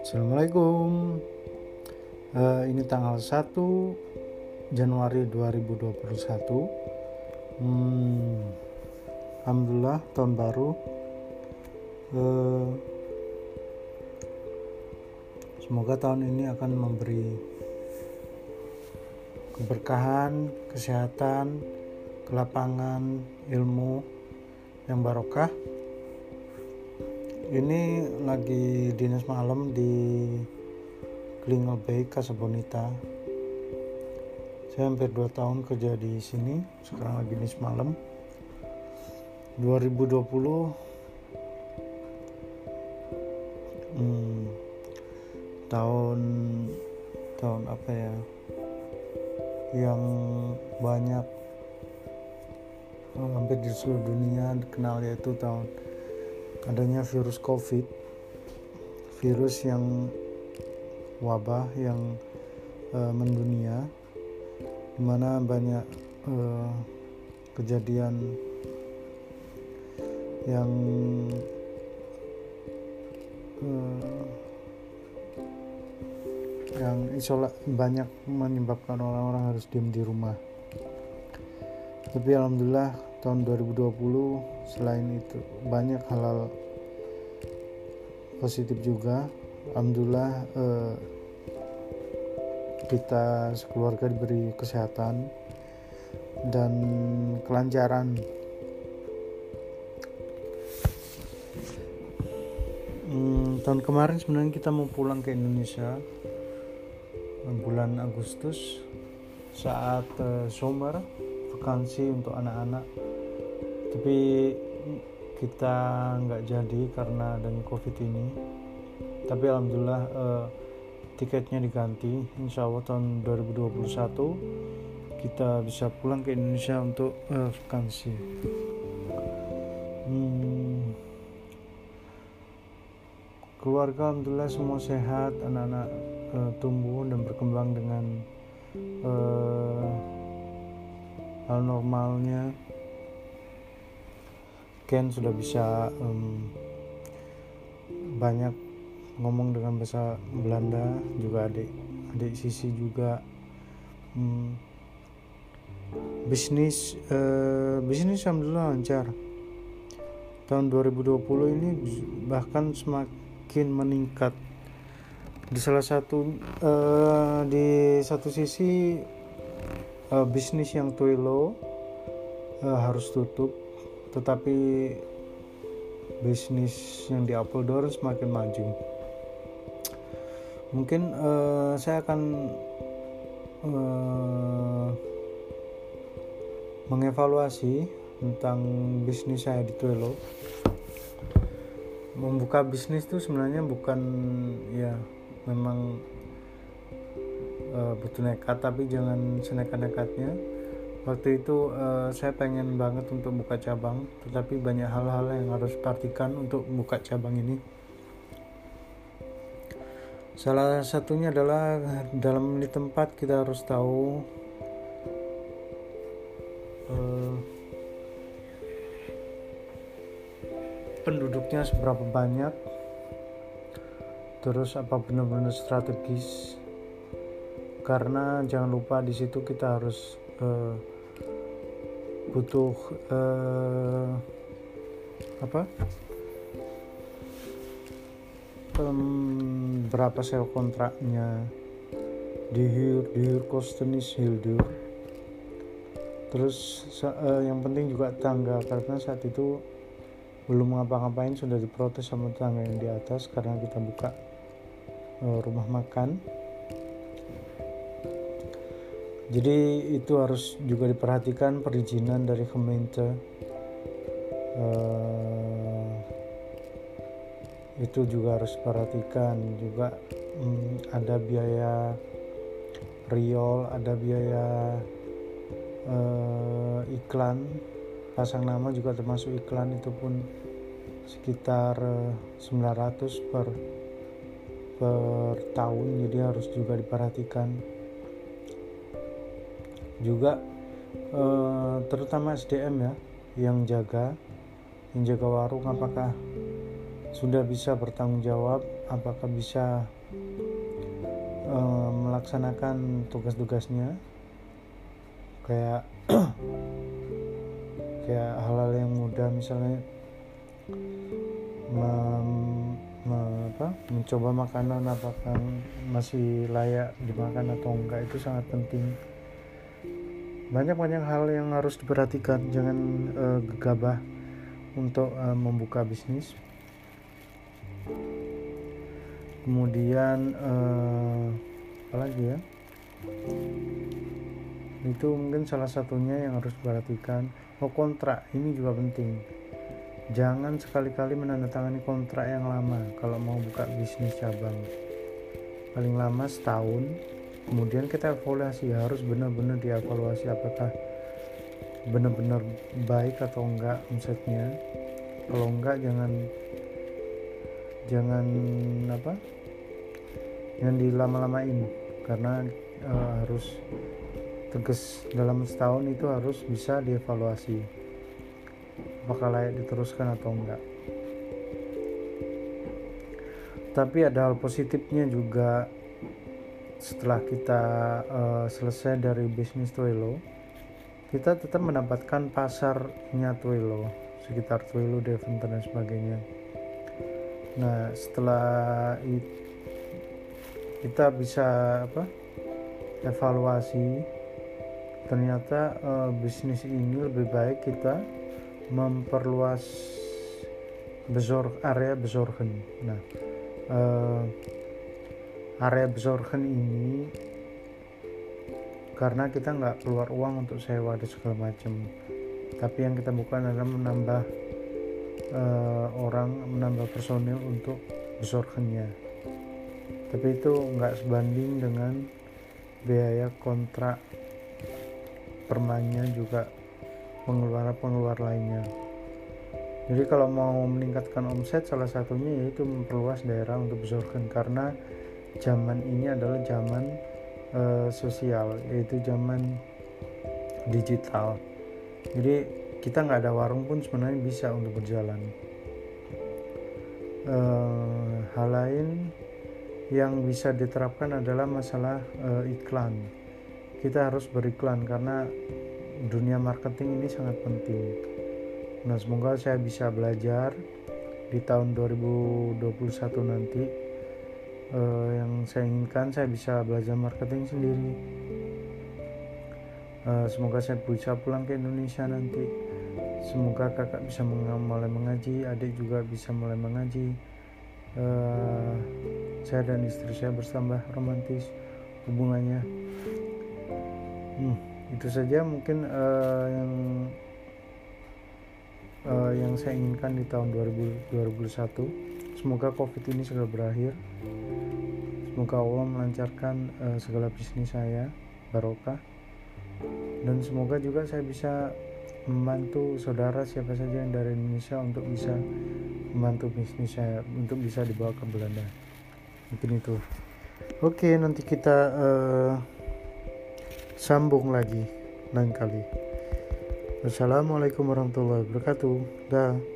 Assalamualaikum. Uh, Ini tanggal 1 Januari 2021 hmm, Alhamdulillah tahun baru. Uh, Semoga tahun ini akan memberi keberkahan, kesehatan, kelapangan, ilmu yang barokah. Ini lagi dinas malam di Klingo Bay Kasabonita saya hampir 2 tahun kerja di sini sekarang lagi dinas malam. 2020 hmm, tahun tahun apa ya yang banyak hampir di seluruh dunia dikenal yaitu tahun adanya virus COVID, virus yang wabah yang uh, mendunia, di mana banyak uh, kejadian yang uh, yang isola banyak menyebabkan orang-orang harus diam di rumah. Tapi alhamdulillah tahun 2020 selain itu banyak halal positif juga. Alhamdulillah eh, kita sekeluarga diberi kesehatan dan kelancaran. Hmm, tahun kemarin sebenarnya kita mau pulang ke Indonesia bulan Agustus saat uh, summer vakansi untuk anak-anak tapi kita nggak jadi karena adanya covid ini. Tapi alhamdulillah eh, tiketnya diganti. Insya Allah tahun 2021 kita bisa pulang ke Indonesia untuk eh, vakansi. Hmm, keluarga alhamdulillah semua sehat anak-anak eh, tumbuh dan berkembang dengan eh, hal normalnya Ken sudah bisa um, banyak ngomong dengan bahasa Belanda juga adik adik sisi juga. Um, bisnis uh, bisnis alhamdulillah lancar. Tahun 2020 ini bahkan semakin meningkat. Di salah satu uh, di satu sisi uh, bisnis yang Twilo uh, harus tutup tetapi bisnis yang di Apple Door semakin maju. Mungkin uh, saya akan uh, mengevaluasi tentang bisnis saya di Twelo membuka bisnis itu sebenarnya bukan ya memang uh, butuh nekat tapi jangan senekat-nekatnya waktu itu uh, saya pengen banget untuk buka cabang tetapi banyak hal-hal yang harus perhatikan untuk buka cabang ini. Salah satunya adalah dalam di tempat kita harus tahu uh, penduduknya seberapa banyak terus apa benar-benar strategis. Karena jangan lupa di situ kita harus uh, butuh uh, apa? Um, berapa sel kontraknya? Dihir dihir kostenis hildur. Terus uh, yang penting juga tangga karena saat itu belum ngapa-ngapain sudah diprotes sama tangga yang di atas karena kita buka uh, rumah makan jadi itu harus juga diperhatikan perizinan dari Kementerian uh, itu juga harus diperhatikan juga. Um, ada biaya riol ada biaya uh, iklan. Pasang nama juga termasuk iklan itu pun sekitar uh, eh, 900 per per tahun. Jadi harus juga diperhatikan juga eh, terutama SDM ya yang jaga yang warung apakah sudah bisa bertanggung jawab apakah bisa uh, melaksanakan tugas-tugasnya. Kayak kayak hal-hal yang mudah misalnya mem, me, apa, mencoba makanan apakah masih layak dimakan atau enggak itu sangat penting banyak-banyak hal yang harus diperhatikan. Jangan uh, gegabah untuk uh, membuka bisnis. Kemudian uh, apa lagi ya? Itu mungkin salah satunya yang harus diperhatikan. Oh kontrak. Ini juga penting. Jangan sekali-kali menandatangani kontrak yang lama kalau mau buka bisnis cabang. Paling lama setahun kemudian kita evaluasi harus benar-benar dievaluasi apakah benar-benar baik atau enggak omsetnya. Kalau enggak jangan jangan apa jangan dilama-lamain. Karena uh, harus tegas dalam setahun itu harus bisa dievaluasi. Apakah layak diteruskan atau enggak. Tapi ada hal positifnya juga setelah kita uh, selesai dari bisnis Twilo kita tetap mendapatkan pasarnya Twilo sekitar Twilo, Deventer dan sebagainya. Nah setelah itu kita bisa apa evaluasi ternyata uh, bisnis ini lebih baik kita memperluas besor area besorgen. Nah uh, area besorgen ini karena kita nggak keluar uang untuk sewa dan segala macam tapi yang kita bukan adalah menambah uh, orang menambah personil untuk besorgennya tapi itu nggak sebanding dengan biaya kontrak permainya juga pengeluaran-pengeluaran lainnya. Jadi kalau mau meningkatkan omset salah satunya yaitu memperluas daerah untuk besorgen karena zaman ini adalah zaman uh, sosial yaitu zaman digital. Jadi kita nggak ada warung pun sebenarnya bisa untuk berjalan. Uh, hal lain yang bisa diterapkan adalah masalah uh, iklan. Kita harus beriklan karena dunia marketing ini sangat penting. Nah semoga saya bisa belajar di tahun 2021 nanti uh, yang saya inginkan saya bisa belajar marketing sendiri. Uh, semoga saya bisa pulang ke Indonesia nanti. Semoga kakak bisa mulai mengaji adik juga bisa mulai mengaji. Uh, saya dan istri saya bersambah romantis hubungannya. Hmm, itu saja mungkin uh, yang uh, yang saya inginkan di tahun 2021 semoga covid ini segera berakhir. Semoga Allah melancarkan uh, segala bisnis saya barokah. Dan semoga juga saya bisa membantu saudara siapa saja yang dari Indonesia untuk bisa membantu bisnis saya untuk bisa dibawa ke Belanda. Mungkin itu. Oke nanti kita uh, sambung lagi lain kali. Wassalamualaikum warahmatullahi wabarakatuh. Dah.